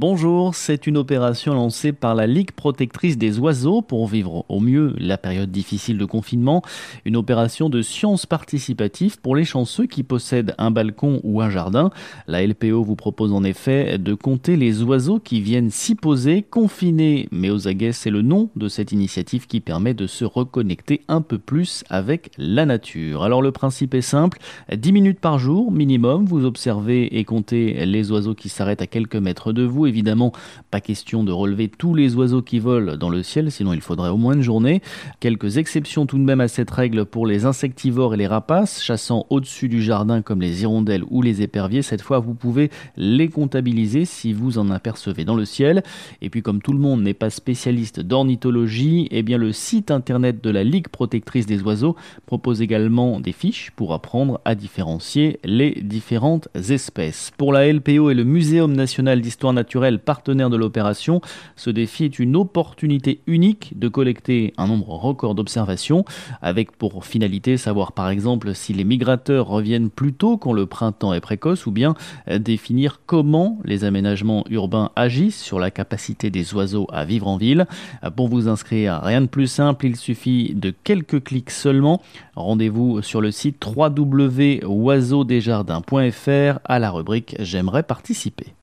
Bonjour, c'est une opération lancée par la Ligue protectrice des oiseaux pour vivre au mieux la période difficile de confinement. Une opération de science participative pour les chanceux qui possèdent un balcon ou un jardin. La LPO vous propose en effet de compter les oiseaux qui viennent s'y poser, confinés. Mais aux aguets, c'est le nom de cette initiative qui permet de se reconnecter un peu plus avec la nature. Alors le principe est simple, 10 minutes par jour minimum, vous observez et comptez les oiseaux qui s'arrêtent à quelques mètres de vous Évidemment, pas question de relever tous les oiseaux qui volent dans le ciel, sinon il faudrait au moins une journée. Quelques exceptions tout de même à cette règle pour les insectivores et les rapaces, chassant au-dessus du jardin comme les hirondelles ou les éperviers. Cette fois, vous pouvez les comptabiliser si vous en apercevez dans le ciel. Et puis, comme tout le monde n'est pas spécialiste d'ornithologie, eh bien le site internet de la Ligue protectrice des oiseaux propose également des fiches pour apprendre à différencier les différentes espèces. Pour la LPO et le Muséum national d'histoire naturelle, partenaire de l'opération. Ce défi est une opportunité unique de collecter un nombre record d'observations, avec pour finalité savoir par exemple si les migrateurs reviennent plus tôt quand le printemps est précoce, ou bien définir comment les aménagements urbains agissent sur la capacité des oiseaux à vivre en ville. Pour vous inscrire, rien de plus simple, il suffit de quelques clics seulement. Rendez-vous sur le site www.oiseaudesjardins.fr à la rubrique J'aimerais participer.